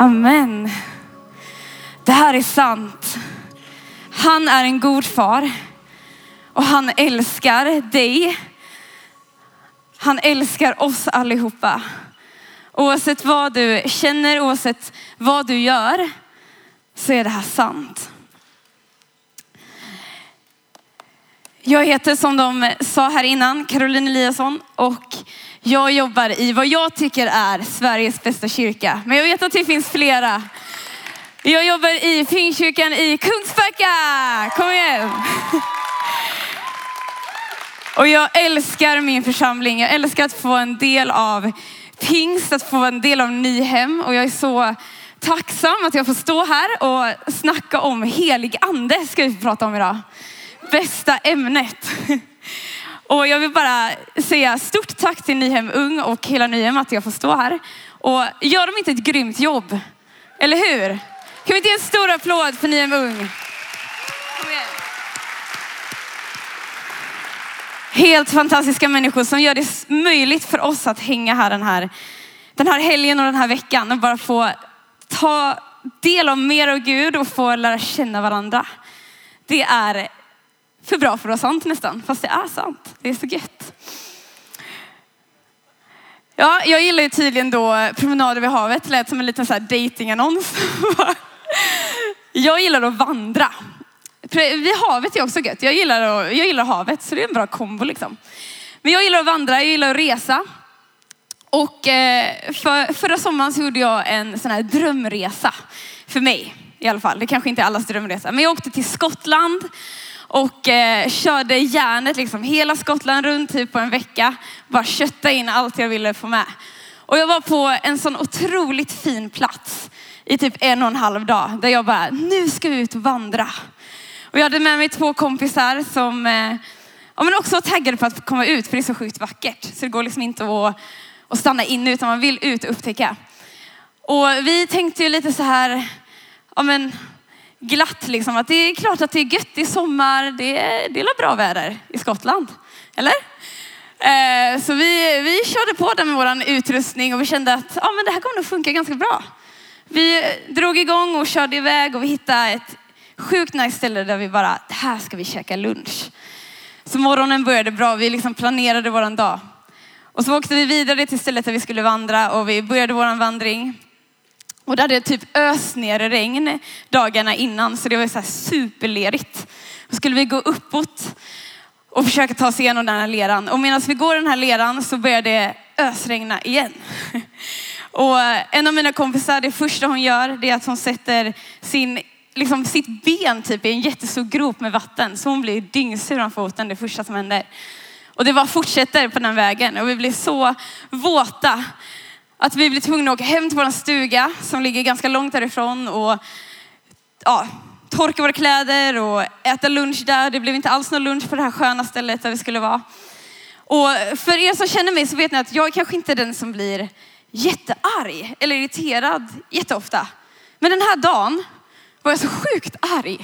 Amen. Det här är sant. Han är en god far och han älskar dig. Han älskar oss allihopa. Oavsett vad du känner, oavsett vad du gör, så är det här sant. Jag heter som de sa här innan, Caroline Eliasson och jag jobbar i vad jag tycker är Sveriges bästa kyrka. Men jag vet att det finns flera. Jag jobbar i Pingstkyrkan i Kungsbacka. Kom igen! Och jag älskar min församling. Jag älskar att få en del av pingst, att få en del av Nyhem. Och jag är så tacksam att jag får stå här och snacka om helig ande, ska vi prata om idag. Bästa ämnet. Och jag vill bara säga stort tack till Nyhem Ung och hela Nyhem att jag får stå här. Och gör de inte ett grymt jobb? Eller hur? Kan vi inte ge en stor applåd för Nyhem Ung? Kom igen. Helt fantastiska människor som gör det möjligt för oss att hänga här den här, den här helgen och den här veckan och bara få ta del av mer av Gud och få lära känna varandra. Det är för bra för att vara sant nästan, fast det är sant. Det är så gött. Ja, jag gillar ju tydligen då promenader vid havet, det lät som en liten så här datingannons. jag gillar att vandra. Vid havet är också gött. Jag gillar, att, jag gillar havet, så det är en bra kombo liksom. Men jag gillar att vandra, jag gillar att resa. Och eh, för, förra sommaren så gjorde jag en sån här drömresa. För mig i alla fall. Det kanske inte är allas drömresa. Men jag åkte till Skottland och eh, körde järnet liksom hela Skottland runt typ på en vecka. Bara kötta in allt jag ville få med. Och jag var på en sån otroligt fin plats i typ en och en halv dag där jag bara, nu ska vi ut och vandra. Och jag hade med mig två kompisar som eh, ja, men också var taggade på att komma ut för det är så sjukt vackert. Så det går liksom inte att, att stanna inne utan man vill ut och upptäcka. Och vi tänkte ju lite så här, ja men glatt liksom att det är klart att det är gött, det är sommar, det är, det är bra väder i Skottland. Eller? Eh, så vi, vi körde på där med vår utrustning och vi kände att ja, men det här kommer nog funka ganska bra. Vi drog igång och körde iväg och vi hittade ett sjukt nice ställe där vi bara, här ska vi käka lunch. Så morgonen började bra, vi liksom planerade våran dag. Och så åkte vi vidare till stället där vi skulle vandra och vi började våran vandring. Och det hade typ öst ner regn dagarna innan så det var så här superlerigt. Då skulle vi gå uppåt och försöka ta oss igenom den här leran. Och medan vi går den här leran så börjar det ösregna igen. Och eh, en av mina kompisar, det första hon gör, det är att hon sätter sin, liksom sitt ben typ i en jättestor grop med vatten. Så hon blir dyngsur om foten det första som händer. Och det bara fortsätter på den vägen och vi blir så våta att vi blir tvungna att åka hem till vår stuga som ligger ganska långt därifrån och ja, torka våra kläder och äta lunch där. Det blev inte alls någon lunch på det här sköna stället där vi skulle vara. Och för er som känner mig så vet ni att jag kanske inte är den som blir jättearg eller irriterad jätteofta. Men den här dagen var jag så sjukt arg.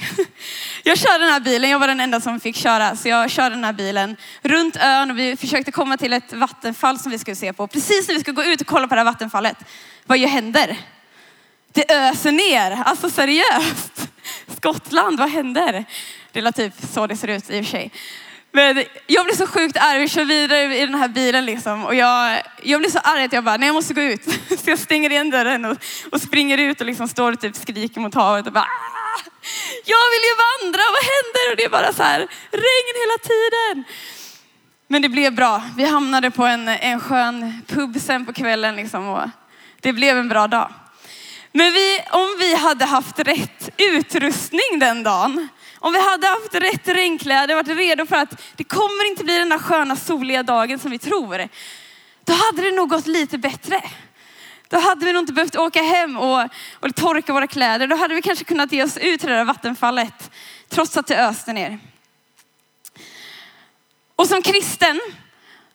Jag körde den här bilen, jag var den enda som fick köra, så jag körde den här bilen runt ön och vi försökte komma till ett vattenfall som vi skulle se på. Precis när vi skulle gå ut och kolla på det här vattenfallet, vad ju händer? Det öser ner, alltså seriöst. Skottland, vad händer? Det är typ så det ser ut i och för sig. Men jag blev så sjukt arg, vi kör vidare i den här bilen liksom. Och jag, jag blir så arg att jag bara, nej jag måste gå ut. Så jag stänger igen dörren och, och springer ut och liksom står och typ skriker mot havet och bara, Aah! jag vill ju vandra, vad händer? Och det är bara så här, regn hela tiden. Men det blev bra. Vi hamnade på en, en skön pub sen på kvällen liksom och det blev en bra dag. Men vi, om vi hade haft rätt utrustning den dagen om vi hade haft rätt regnkläder, varit redo för att det kommer inte bli den där sköna soliga dagen som vi tror. Då hade det nog gått lite bättre. Då hade vi nog inte behövt åka hem och, och torka våra kläder. Då hade vi kanske kunnat ge oss ut till det där vattenfallet trots att det öste ner. Och som kristen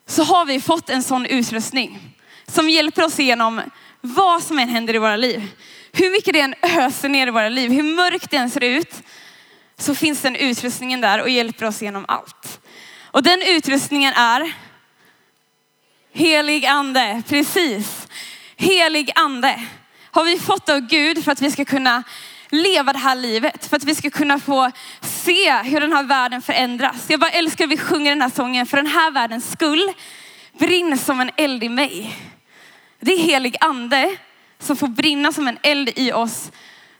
så har vi fått en sån utrustning som hjälper oss igenom vad som än händer i våra liv. Hur mycket det än öser ner i våra liv, hur mörkt det än ser ut, så finns den utrustningen där och hjälper oss genom allt. Och den utrustningen är helig ande, precis. Helig ande. har vi fått av Gud för att vi ska kunna leva det här livet. För att vi ska kunna få se hur den här världen förändras. Jag bara älskar att vi sjunger den här sången för den här världens skull. Brinn som en eld i mig. Det är helig ande som får brinna som en eld i oss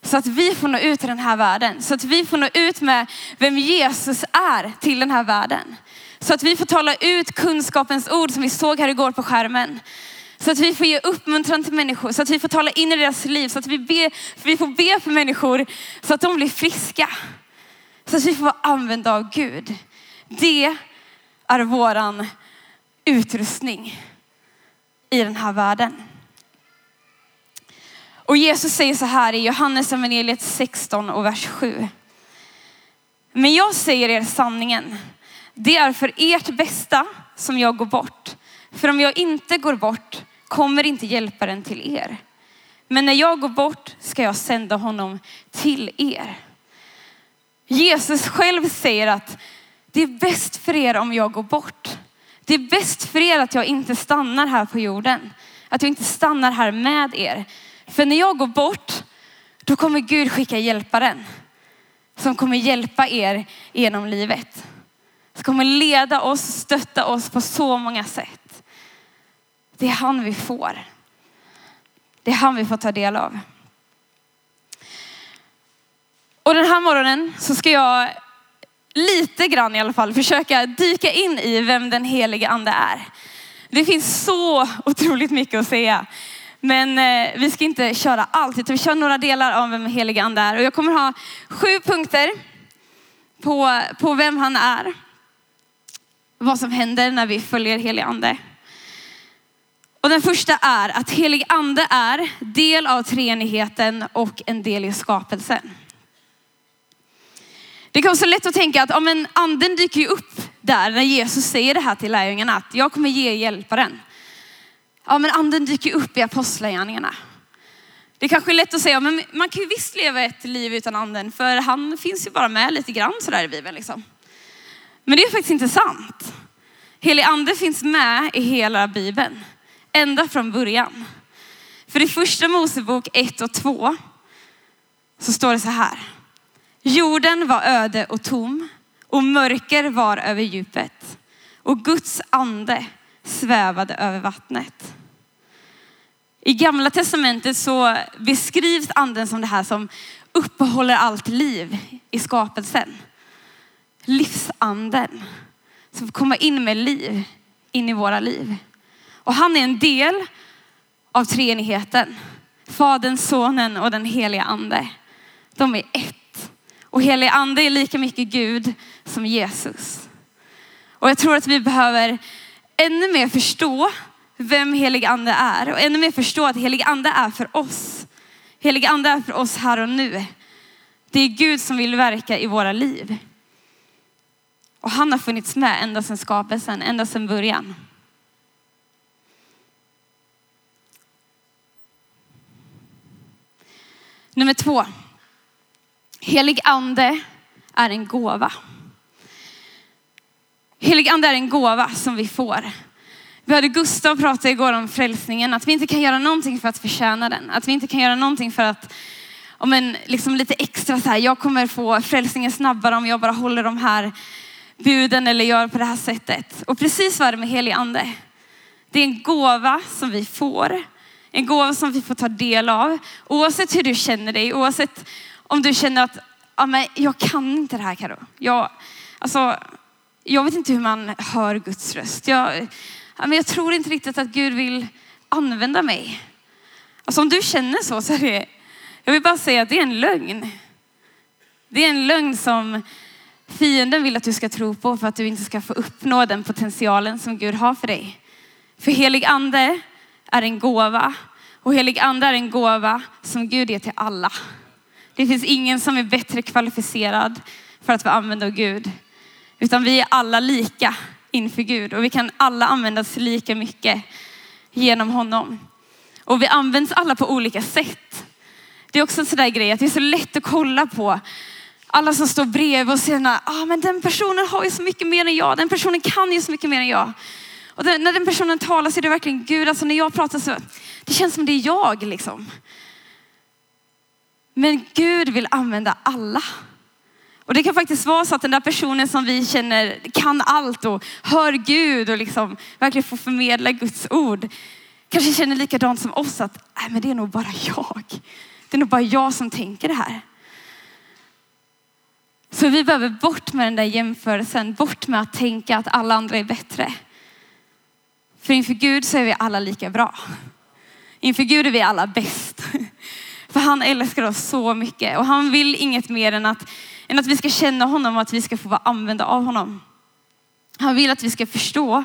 så att vi får nå ut i den här världen. Så att vi får nå ut med vem Jesus är till den här världen. Så att vi får tala ut kunskapens ord som vi såg här igår på skärmen. Så att vi får ge uppmuntran till människor, så att vi får tala in i deras liv, så att vi, ber, vi får be för människor så att de blir friska. Så att vi får vara använda av Gud. Det är våran utrustning i den här världen. Och Jesus säger så här i Johannes evangeliet 16 och vers 7. Men jag säger er sanningen. Det är för ert bästa som jag går bort. För om jag inte går bort kommer inte hjälparen till er. Men när jag går bort ska jag sända honom till er. Jesus själv säger att det är bäst för er om jag går bort. Det är bäst för er att jag inte stannar här på jorden. Att jag inte stannar här med er. För när jag går bort, då kommer Gud skicka hjälparen. Som kommer hjälpa er genom livet. Som kommer leda oss, stötta oss på så många sätt. Det är han vi får. Det är han vi får ta del av. Och den här morgonen så ska jag lite grann i alla fall försöka dyka in i vem den helige ande är. Det finns så otroligt mycket att säga. Men eh, vi ska inte köra allt, utan vi kör några delar av vem helig ande är. Och jag kommer ha sju punkter på, på vem han är. Vad som händer när vi följer helig ande. Och den första är att helig ande är del av treenigheten och en del i skapelsen. Det kan vara så lätt att tänka att ja, men anden dyker ju upp där när Jesus säger det här till lärjungarna att jag kommer ge hjälparen. Ja men anden dyker upp i apostlagärningarna. Det är kanske är lätt att säga, men man kan ju visst leva ett liv utan anden för han finns ju bara med lite grann sådär i Bibeln liksom. Men det är faktiskt inte sant. Helig ande finns med i hela Bibeln, ända från början. För i första Mosebok 1 och 2 så står det så här. Jorden var öde och tom och mörker var över djupet och Guds ande svävade över vattnet. I gamla testamentet så beskrivs anden som det här som uppehåller allt liv i skapelsen. Livsanden som får komma in med liv in i våra liv. Och han är en del av treenigheten. Fadern, sonen och den heliga ande. De är ett. Och helig ande är lika mycket Gud som Jesus. Och jag tror att vi behöver ännu mer förstå vem helig ande är och ännu mer förstå att helig ande är för oss. Helig ande är för oss här och nu. Det är Gud som vill verka i våra liv. Och han har funnits med ända sedan skapelsen, ända sedan början. Nummer två. Helig ande är en gåva. Helig ande är en gåva som vi får. Vi hörde Gustav prata igår om frälsningen, att vi inte kan göra någonting för att förtjäna den. Att vi inte kan göra någonting för att, om en liksom lite extra så här, jag kommer få frälsningen snabbare om jag bara håller de här buden eller gör på det här sättet. Och precis vad är det med helig ande. Det är en gåva som vi får. En gåva som vi får ta del av. Oavsett hur du känner dig, oavsett om du känner att ja, men jag kan inte det här Karo. Jag, alltså, jag vet inte hur man hör Guds röst. Jag, men jag tror inte riktigt att Gud vill använda mig. Alltså om du känner så, så är det, jag vill bara säga att det är en lögn. Det är en lögn som fienden vill att du ska tro på för att du inte ska få uppnå den potentialen som Gud har för dig. För helig ande är en gåva och helig ande är en gåva som Gud ger till alla. Det finns ingen som är bättre kvalificerad för att vara använd av Gud utan vi är alla lika inför Gud och vi kan alla användas lika mycket genom honom. Och vi används alla på olika sätt. Det är också en sån där grej att det är så lätt att kolla på alla som står bredvid och säger, ah, men den personen har ju så mycket mer än jag, den personen kan ju så mycket mer än jag. Och den, när den personen talar så är det verkligen Gud, alltså när jag pratar så, det känns som det är jag liksom. Men Gud vill använda alla. Och det kan faktiskt vara så att den där personen som vi känner kan allt och hör Gud och liksom verkligen får förmedla Guds ord. Kanske känner likadant som oss att Nej, men det är nog bara jag. Det är nog bara jag som tänker det här. Så vi behöver bort med den där jämförelsen, bort med att tänka att alla andra är bättre. För inför Gud så är vi alla lika bra. Inför Gud är vi alla bäst. För han älskar oss så mycket och han vill inget mer än att, än att vi ska känna honom och att vi ska få vara använda av honom. Han vill att vi ska förstå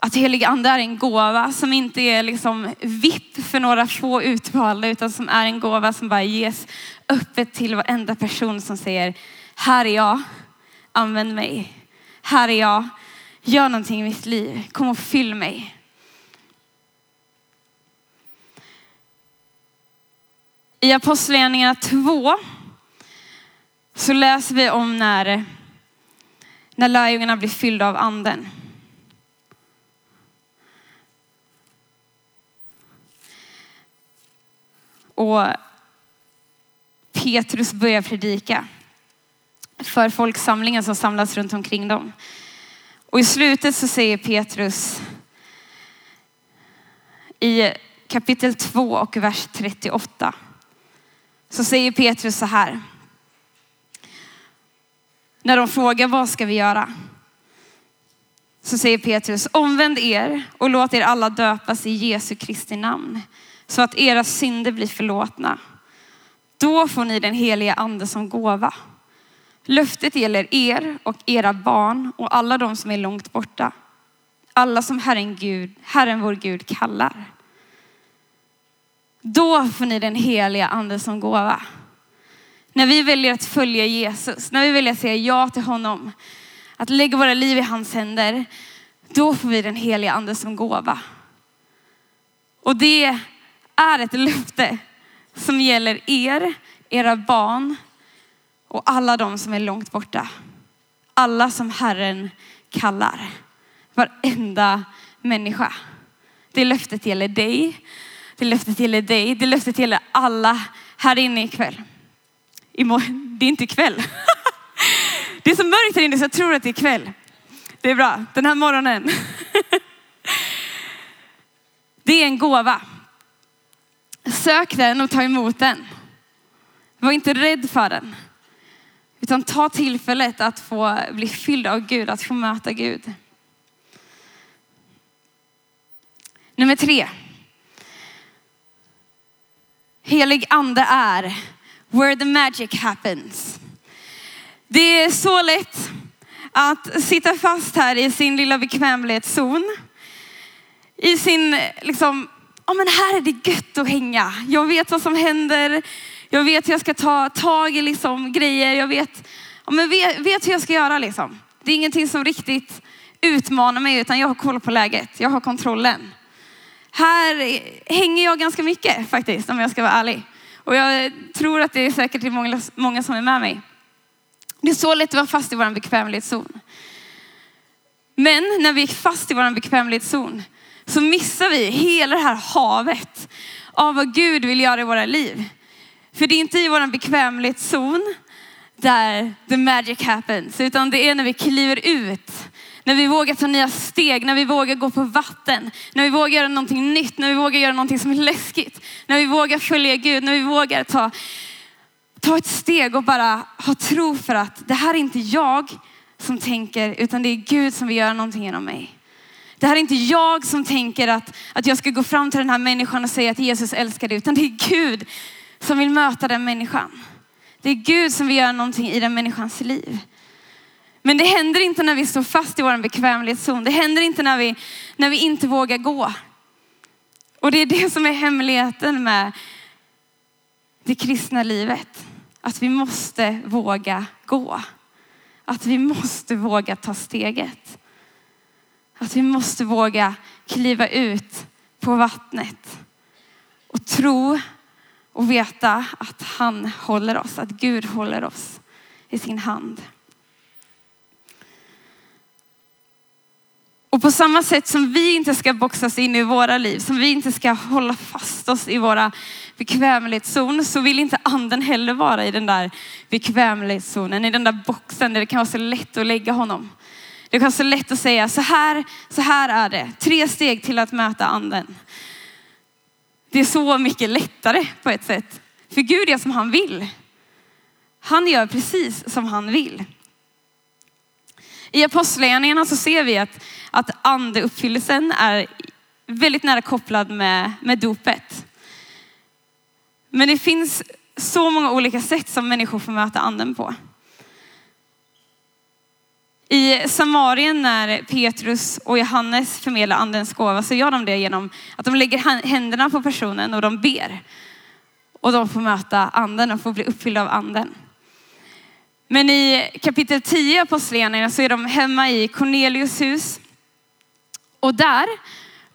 att helig ande är en gåva som inte är liksom vipp för några få utvalda utan som är en gåva som bara ges öppet till varenda person som säger, här är jag, använd mig. Här är jag, gör någonting i mitt liv, kom och fyll mig. I Apostlagärningarna 2 så läser vi om när, när lärjungarna blir fyllda av anden. Och Petrus börjar predika för folksamlingen som samlas runt omkring dem. Och i slutet så säger Petrus i kapitel 2 och vers 38 så säger Petrus så här. När de frågar vad ska vi göra? Så säger Petrus, omvänd er och låt er alla döpas i Jesu Kristi namn så att era synder blir förlåtna. Då får ni den heliga ande som gåva. Löftet gäller er och era barn och alla de som är långt borta. Alla som Herren, Gud, Herren vår Gud kallar. Då får ni den heliga ande som gåva. När vi väljer att följa Jesus, när vi väljer att säga ja till honom, att lägga våra liv i hans händer, då får vi den heliga ande som gåva. Och det är ett löfte som gäller er, era barn och alla de som är långt borta. Alla som Herren kallar. Varenda människa. Det löftet gäller dig. Det löftet gäller dig. Det löftet gäller alla här inne ikväll. Det är inte kväll. Det är så mörkt här inne så jag tror att det är kväll. Det är bra. Den här morgonen. Det är en gåva. Sök den och ta emot den. Var inte rädd för den. Utan ta tillfället att få bli fylld av Gud, att få möta Gud. Nummer tre. Helig ande är where the magic happens. Det är så lätt att sitta fast här i sin lilla bekvämlighetszon. I sin, liksom, ja men här är det gött att hänga. Jag vet vad som händer. Jag vet hur jag ska ta tag i liksom grejer. Jag vet, ja men vet, vet hur jag ska göra liksom. Det är ingenting som riktigt utmanar mig utan jag har koll på läget. Jag har kontrollen. Här hänger jag ganska mycket faktiskt om jag ska vara ärlig. Och jag tror att det är säkert många, många som är med mig. Det är så lätt att vara fast i vår bekvämlighetszon. Men när vi är fast i vår bekvämlighetszon så missar vi hela det här havet av vad Gud vill göra i våra liv. För det är inte i vår bekvämlighetszon där the magic happens, utan det är när vi kliver ut när vi vågar ta nya steg, när vi vågar gå på vatten, när vi vågar göra någonting nytt, när vi vågar göra någonting som är läskigt, när vi vågar följa Gud, när vi vågar ta, ta ett steg och bara ha tro för att det här är inte jag som tänker, utan det är Gud som vill göra någonting genom mig. Det här är inte jag som tänker att, att jag ska gå fram till den här människan och säga att Jesus älskar dig, utan det är Gud som vill möta den människan. Det är Gud som vill göra någonting i den människans liv. Men det händer inte när vi står fast i vår bekvämlighetszon. Det händer inte när vi, när vi inte vågar gå. Och det är det som är hemligheten med det kristna livet. Att vi måste våga gå. Att vi måste våga ta steget. Att vi måste våga kliva ut på vattnet och tro och veta att han håller oss, att Gud håller oss i sin hand. Och på samma sätt som vi inte ska boxas in i våra liv, som vi inte ska hålla fast oss i våra bekvämlighetszon så vill inte anden heller vara i den där bekvämlighetszonen, i den där boxen där det kan vara så lätt att lägga honom. Det kan vara så lätt att säga så här, så här är det. Tre steg till att möta anden. Det är så mycket lättare på ett sätt. För Gud är som han vill. Han gör precis som han vill. I Apostlagärningarna så ser vi att, att andeuppfyllelsen är väldigt nära kopplad med, med dopet. Men det finns så många olika sätt som människor får möta anden på. I Samarien när Petrus och Johannes förmedlar andens gåva så gör de det genom att de lägger händerna på personen och de ber. Och de får möta anden och får bli uppfyllda av anden. Men i kapitel 10 av Apostlagärningarna så är de hemma i Cornelius hus. Och där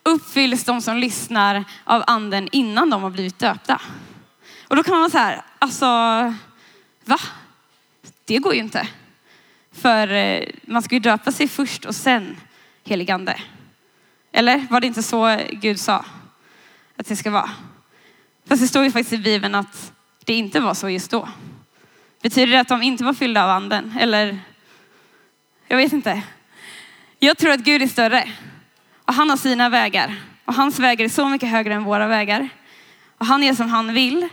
uppfylls de som lyssnar av anden innan de har blivit döpta. Och då kan man vara så här, alltså, va? Det går ju inte. För eh, man ska ju döpa sig först och sen heligande. Eller var det inte så Gud sa att det ska vara? Fast det står ju faktiskt i Bibeln att det inte var så just då. Betyder det att de inte var fyllda av anden? Eller? Jag vet inte. Jag tror att Gud är större och han har sina vägar och hans vägar är så mycket högre än våra vägar. Och han är som han vill.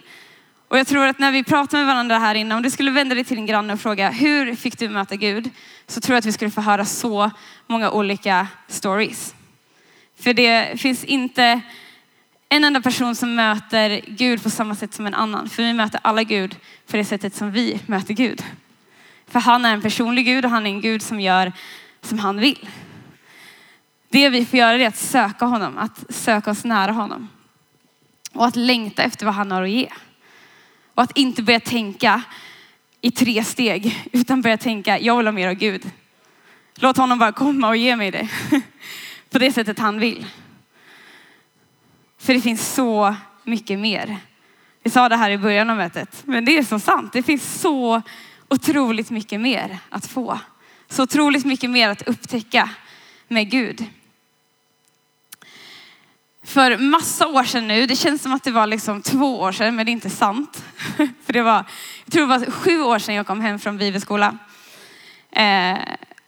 Och jag tror att när vi pratar med varandra här inne, om du skulle vända dig till din granne och fråga hur fick du möta Gud? Så tror jag att vi skulle få höra så många olika stories. För det finns inte en enda person som möter Gud på samma sätt som en annan. För vi möter alla Gud på det sättet som vi möter Gud. För han är en personlig Gud och han är en Gud som gör som han vill. Det vi får göra är att söka honom, att söka oss nära honom. Och att längta efter vad han har att ge. Och att inte börja tänka i tre steg, utan börja tänka, jag vill ha mer av Gud. Låt honom bara komma och ge mig det. På det sättet han vill. För det finns så mycket mer. Vi sa det här i början av mötet, men det är så sant. Det finns så otroligt mycket mer att få. Så otroligt mycket mer att upptäcka med Gud. För massa år sedan nu, det känns som att det var liksom två år sedan, men det är inte sant. För det var, jag tror det var sju år sedan jag kom hem från bibelskolan. Eh,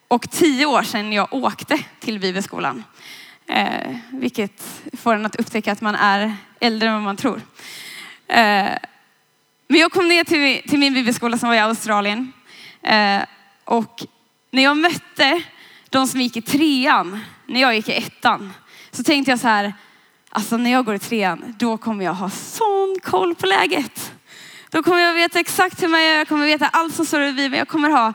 och tio år sedan jag åkte till bibelskolan. Eh, vilket får en att upptäcka att man är äldre än vad man tror. Eh, men jag kom ner till, till min bibelskola som var i Australien. Eh, och när jag mötte de som gick i trean, när jag gick i ettan, så tänkte jag så här, alltså när jag går i trean, då kommer jag ha sån koll på läget. Då kommer jag veta exakt hur man gör, jag kommer veta allt som står i Bibeln. Jag kommer ha,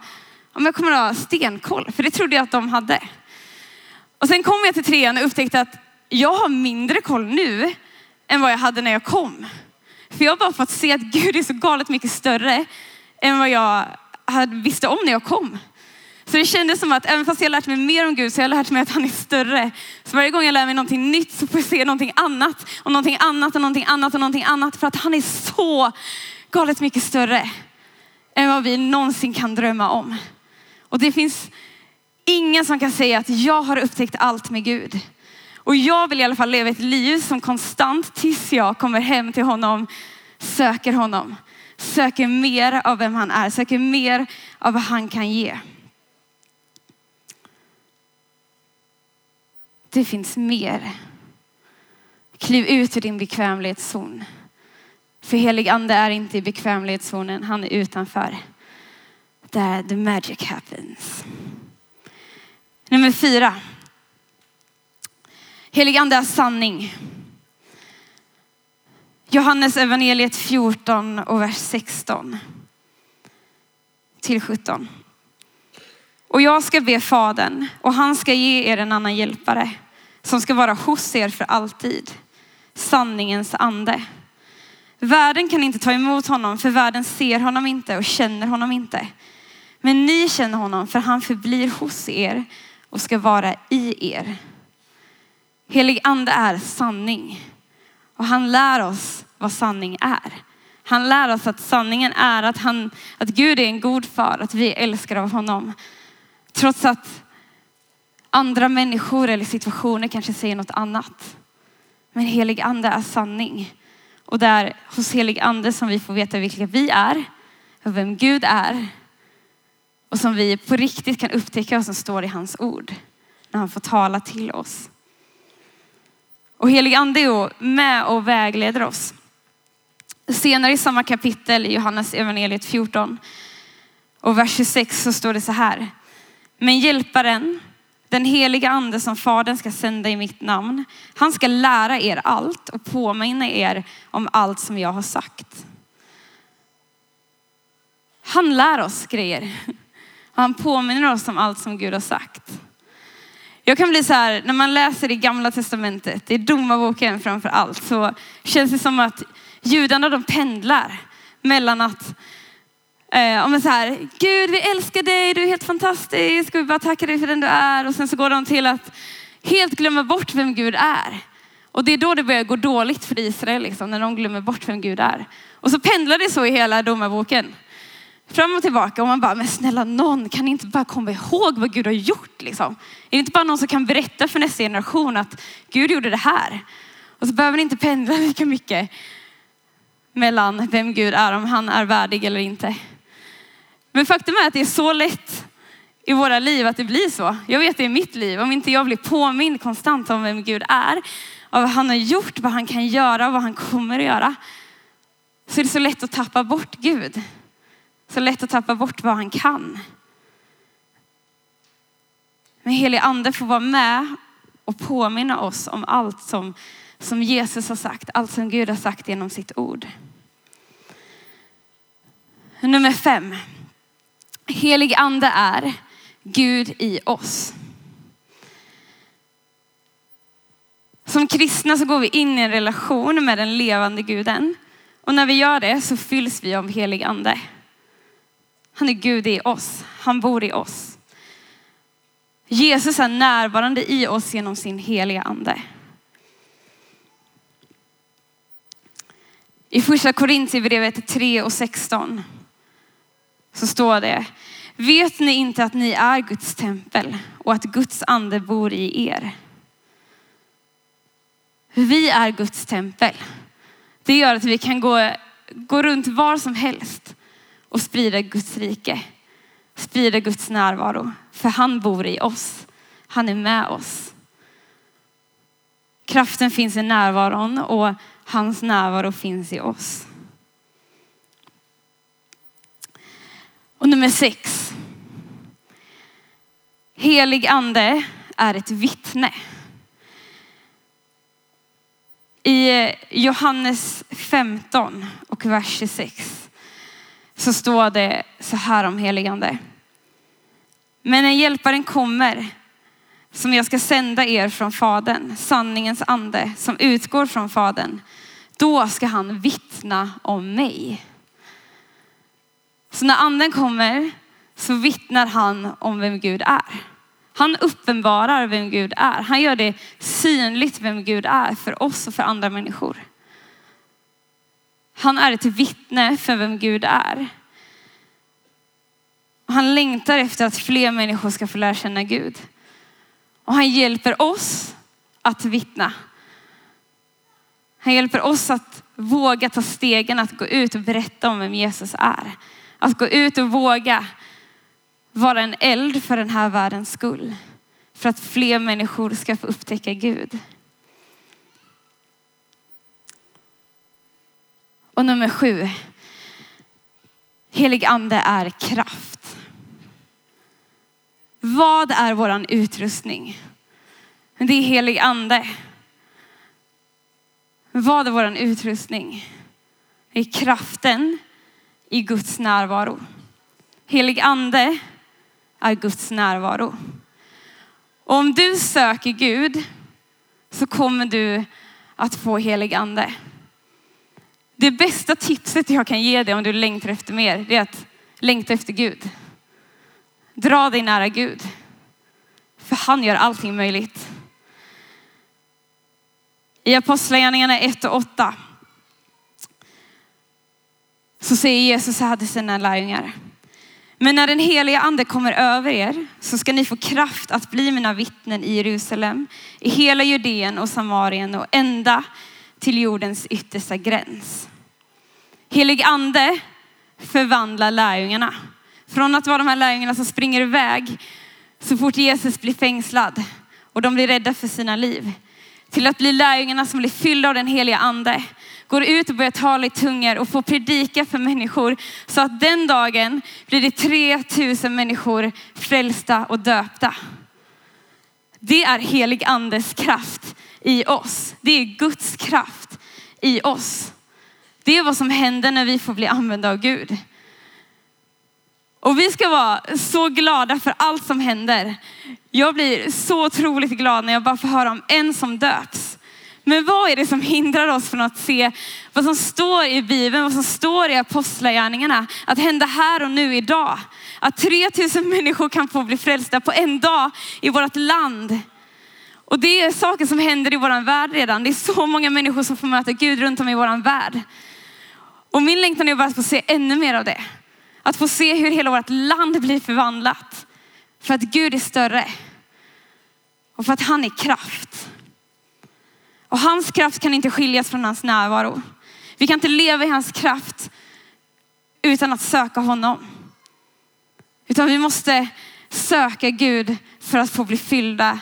jag kommer ha stenkoll, för det trodde jag att de hade. Och sen kom jag till trean och upptäckte att jag har mindre koll nu än vad jag hade när jag kom. För jag har bara fått se att Gud är så galet mycket större än vad jag visste om när jag kom. Så det kändes som att även fast jag lärt mig mer om Gud så har jag lärt mig att han är större. Så varje gång jag lär mig någonting nytt så får jag se någonting annat och någonting annat och någonting annat och någonting annat. För att han är så galet mycket större än vad vi någonsin kan drömma om. Och det finns ingen som kan säga att jag har upptäckt allt med Gud. Och jag vill i alla fall leva ett liv som konstant tills jag kommer hem till honom, söker honom. Söker mer av vem han är, söker mer av vad han kan ge. Det finns mer. Kliv ut ur din bekvämlighetszon. För helig ande är inte i bekvämlighetszonen, han är utanför. Där the magic happens. Nummer fyra. Helig ande är sanning. Johannes evangeliet 14 och vers 16 till 17. Och jag ska be Fadern och han ska ge er en annan hjälpare som ska vara hos er för alltid. Sanningens ande. Världen kan inte ta emot honom för världen ser honom inte och känner honom inte. Men ni känner honom för han förblir hos er och ska vara i er. Helig ande är sanning och han lär oss vad sanning är. Han lär oss att sanningen är att, han, att Gud är en god far, att vi älskar av honom. Trots att andra människor eller situationer kanske säger något annat. Men helig ande är sanning. Och det är hos helig ande som vi får veta vilka vi är och vem Gud är. Och som vi på riktigt kan upptäcka vad som står i hans ord när han får tala till oss. Och helig ande är med och vägleder oss. Senare i samma kapitel i Johannes evangeliet 14 och vers 26 så står det så här. Men hjälparen, den heliga ande som fadern ska sända i mitt namn, han ska lära er allt och påminna er om allt som jag har sagt. Han lär oss grejer. Han påminner oss om allt som Gud har sagt. Jag kan bli så här, när man läser i gamla testamentet, i domarboken framför allt, så känns det som att judarna de pendlar mellan att Eh, om så här, Gud vi älskar dig, du är helt fantastisk, vi bara tackar dig för den du är. Och sen så går de till att helt glömma bort vem Gud är. Och det är då det börjar gå dåligt för Israel, liksom, när de glömmer bort vem Gud är. Och så pendlar det så i hela domarboken. Fram och tillbaka och man bara, men snälla någon kan inte bara komma ihåg vad Gud har gjort liksom? Är det inte bara någon som kan berätta för nästa generation att Gud gjorde det här? Och så behöver ni inte pendla lika mycket mellan vem Gud är, om han är värdig eller inte. Men faktum är att det är så lätt i våra liv att det blir så. Jag vet det i mitt liv. Om inte jag blir påmind konstant om vem Gud är, av vad han har gjort, vad han kan göra och vad han kommer att göra. Så är det så lätt att tappa bort Gud. Så lätt att tappa bort vad han kan. Men helig ande får vara med och påminna oss om allt som, som Jesus har sagt, allt som Gud har sagt genom sitt ord. Nummer fem. Helig ande är Gud i oss. Som kristna så går vi in i en relation med den levande guden. Och när vi gör det så fylls vi av helig ande. Han är Gud i oss. Han bor i oss. Jesus är närvarande i oss genom sin heliga ande. I första Korintierbrevet 3 och 16 så står det, vet ni inte att ni är Guds tempel och att Guds ande bor i er? Vi är Guds tempel. Det gör att vi kan gå, gå runt var som helst och sprida Guds rike. Sprida Guds närvaro. För han bor i oss. Han är med oss. Kraften finns i närvaron och hans närvaro finns i oss. Och nummer sex. Helig ande är ett vittne. I Johannes 15 och vers 26 så står det så här om heligande. Men när hjälparen kommer som jag ska sända er från Fadern, sanningens ande som utgår från Fadern, då ska han vittna om mig. Så när anden kommer så vittnar han om vem Gud är. Han uppenbarar vem Gud är. Han gör det synligt vem Gud är för oss och för andra människor. Han är ett vittne för vem Gud är. Han längtar efter att fler människor ska få lära känna Gud. Och han hjälper oss att vittna. Han hjälper oss att våga ta stegen att gå ut och berätta om vem Jesus är. Att gå ut och våga vara en eld för den här världens skull. För att fler människor ska få upptäcka Gud. Och nummer sju. Helig ande är kraft. Vad är våran utrustning? Det är helig ande. Vad är våran utrustning? Det är kraften i Guds närvaro. Helig ande är Guds närvaro. Och om du söker Gud så kommer du att få helig ande. Det bästa tipset jag kan ge dig om du längtar efter mer, det är att längta efter Gud. Dra dig nära Gud. För han gör allting möjligt. I Apostlagärningarna 1 och 8 så säger Jesus så här till sina lärjungar. Men när den heliga ande kommer över er så ska ni få kraft att bli mina vittnen i Jerusalem, i hela Judeen och Samarien och ända till jordens yttersta gräns. Helig ande förvandlar lärjungarna. Från att vara de här lärjungarna som springer iväg så fort Jesus blir fängslad och de blir rädda för sina liv. Till att bli lärjungarna som blir fyllda av den heliga ande. Går ut och börjar tala i tungor och får predika för människor. Så att den dagen blir det 3000 människor frälsta och döpta. Det är helig andes kraft i oss. Det är Guds kraft i oss. Det är vad som händer när vi får bli använda av Gud. Och vi ska vara så glada för allt som händer. Jag blir så otroligt glad när jag bara får höra om en som döps. Men vad är det som hindrar oss från att se vad som står i Bibeln, vad som står i apostlagärningarna, att hända här och nu idag? Att 3000 människor kan få bli frälsta på en dag i vårt land. Och det är saker som händer i vår värld redan. Det är så många människor som får möta Gud runt om i vår värld. Och min längtan är bara att få se ännu mer av det. Att få se hur hela vårt land blir förvandlat. För att Gud är större. Och för att han är kraft. Och hans kraft kan inte skiljas från hans närvaro. Vi kan inte leva i hans kraft utan att söka honom. Utan vi måste söka Gud för att få bli fyllda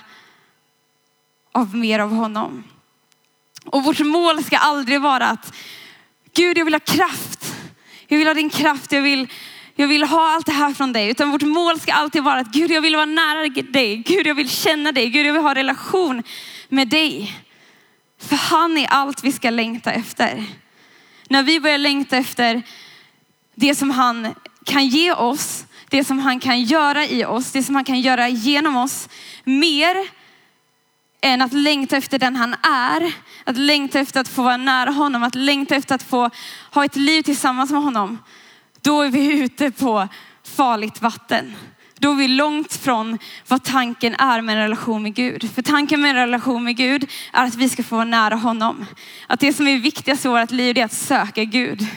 av mer av honom. Och vårt mål ska aldrig vara att Gud, jag vill ha kraft. Jag vill ha din kraft. Jag vill, jag vill ha allt det här från dig. Utan vårt mål ska alltid vara att Gud, jag vill vara nära dig. Gud, jag vill känna dig. Gud, jag vill ha relation med dig. För han är allt vi ska längta efter. När vi börjar längta efter det som han kan ge oss, det som han kan göra i oss, det som han kan göra genom oss, mer än att längta efter den han är. Att längta efter att få vara nära honom, att längta efter att få ha ett liv tillsammans med honom. Då är vi ute på farligt vatten. Då är vi långt från vad tanken är med en relation med Gud. För tanken med en relation med Gud är att vi ska få vara nära honom. Att det som är viktigast i vårt liv är att söka Gud.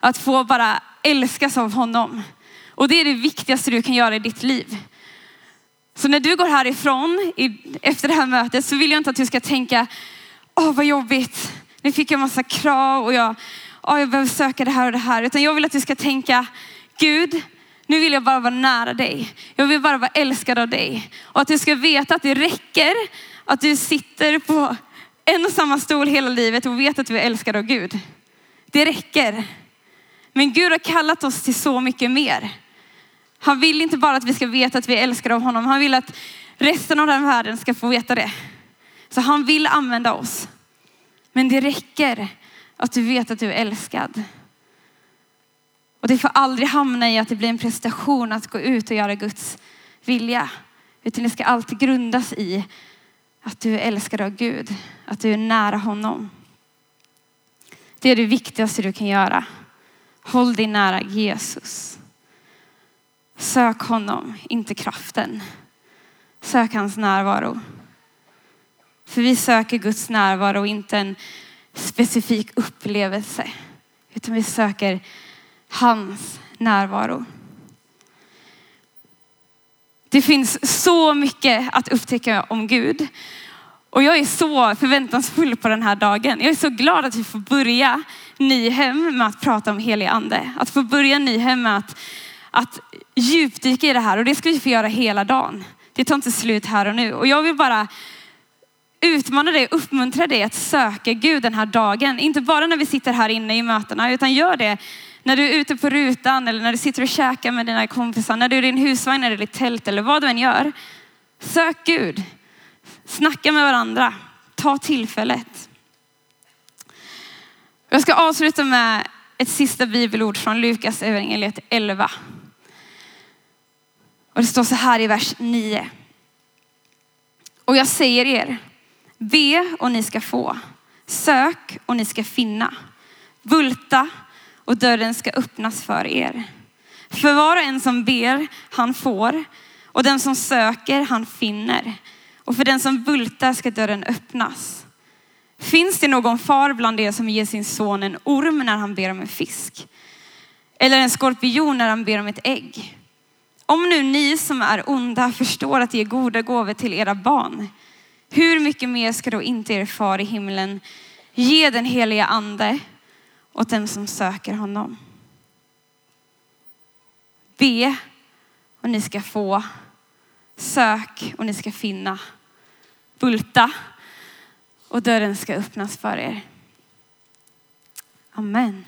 Att få bara älskas av honom. Och det är det viktigaste du kan göra i ditt liv. Så när du går härifrån efter det här mötet så vill jag inte att du ska tänka, åh vad jobbigt, nu fick jag massa krav och jag, åh, jag behöver söka det här och det här. Utan jag vill att du ska tänka, Gud, nu vill jag bara vara nära dig. Jag vill bara vara älskad av dig. Och att du ska veta att det räcker att du sitter på en och samma stol hela livet och vet att du är älskad av Gud. Det räcker. Men Gud har kallat oss till så mycket mer. Han vill inte bara att vi ska veta att vi är älskade av honom. Han vill att resten av den världen ska få veta det. Så han vill använda oss. Men det räcker att du vet att du är älskad. Och det får aldrig hamna i att det blir en prestation att gå ut och göra Guds vilja. Utan det ska alltid grundas i att du är älskad av Gud. Att du är nära honom. Det är det viktigaste du kan göra. Håll dig nära Jesus. Sök honom, inte kraften. Sök hans närvaro. För vi söker Guds närvaro, inte en specifik upplevelse. Utan vi söker hans närvaro. Det finns så mycket att upptäcka om Gud. Och jag är så förväntansfull på den här dagen. Jag är så glad att vi får börja Nyhem med att prata om helig ande. Att få börja Nyhem med att, att djupdyka i det här och det ska vi få göra hela dagen. Det tar inte slut här och nu. Och jag vill bara utmana dig uppmuntra dig att söka Gud den här dagen. Inte bara när vi sitter här inne i mötena utan gör det när du är ute på rutan eller när du sitter och käkar med dina kompisar, när du är i din husvagn eller ditt tält eller vad du än gör. Sök Gud. Snacka med varandra. Ta tillfället. Jag ska avsluta med ett sista bibelord från Lukas evangeliet 11. Och det står så här i vers 9. Och jag säger er, be och ni ska få. Sök och ni ska finna. Bulta och dörren ska öppnas för er. För var och en som ber, han får. Och den som söker, han finner. Och för den som bultar ska dörren öppnas. Finns det någon far bland er som ger sin son en orm när han ber om en fisk? Eller en skorpion när han ber om ett ägg? Om nu ni som är onda förstår att ge goda gåvor till era barn, hur mycket mer ska då inte er far i himlen Ge den heliga ande åt den som söker honom. Be och ni ska få. Sök och ni ska finna. Bulta och dörren ska öppnas för er. Amen.